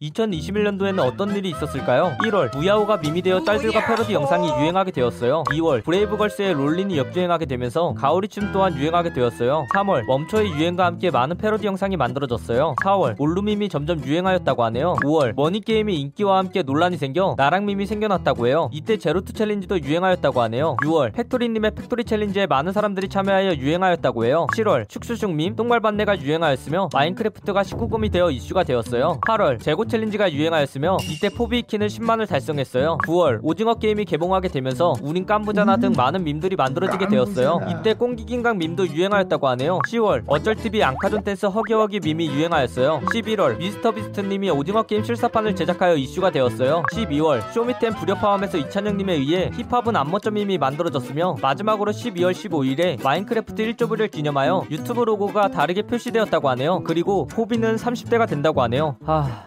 2021년도에는 어떤 일이 있었을까요? 1월 무야호가 밈이 되어 짤들과 패러디 영상이 유행하게 되었어요. 2월 브레이브걸스의 Rollin'이 역주행하게 되면서 가오리춤 또한 유행하게 되었어요. 3월 멈춰의 유행과 함께 많은 패러디 영상이 만들어졌어요. 4월 몰루밈이 점점 유행하였다고 하네요. 5월 머니게임이 인기와 함께 논란이 생겨 나랑 밈이 생겨났다고 해요. 이때 Zero Two 챌린지도 유행하였다고 하네요. 6월 팩토리님의 팩토리 챌린지에 많은 사람들이 참여하여 유행하였다고 해요. 7월 축슈슝 밈 똥말반내가 유행하였으며 마인크래프트가 19금이 되어 이슈가 되었어요. 8월 재고 챌린지가 유행하였으며 이때 포비키는 10만을 달성했어요. 9월 오징어 게임이 개봉하게 되면서 우린 깐부잖아 등 많은 밈들이 만들어지게 되었어요. 이때 꽁기긴강 밈도 유행하였다고 하네요. 10월 어쩔TV 앙카존 댄스 Huggy Wuggy 밈이 유행하였어요. 11월 미스터비스트님이 오징어 게임 실사판을 제작하여 이슈가 되었어요. 12월 쇼미텐 불협화음에서 이찬영님에 의해 힙합은 안 멋져 밈이 만들어졌으며 마지막으로 12월 15일에 마인크래프트 1조 뷰를 기념하여 유튜브 로고가 다르게 표시되었다고 하네요. 그리고 포비는 30대가 된다고 하네요. 하...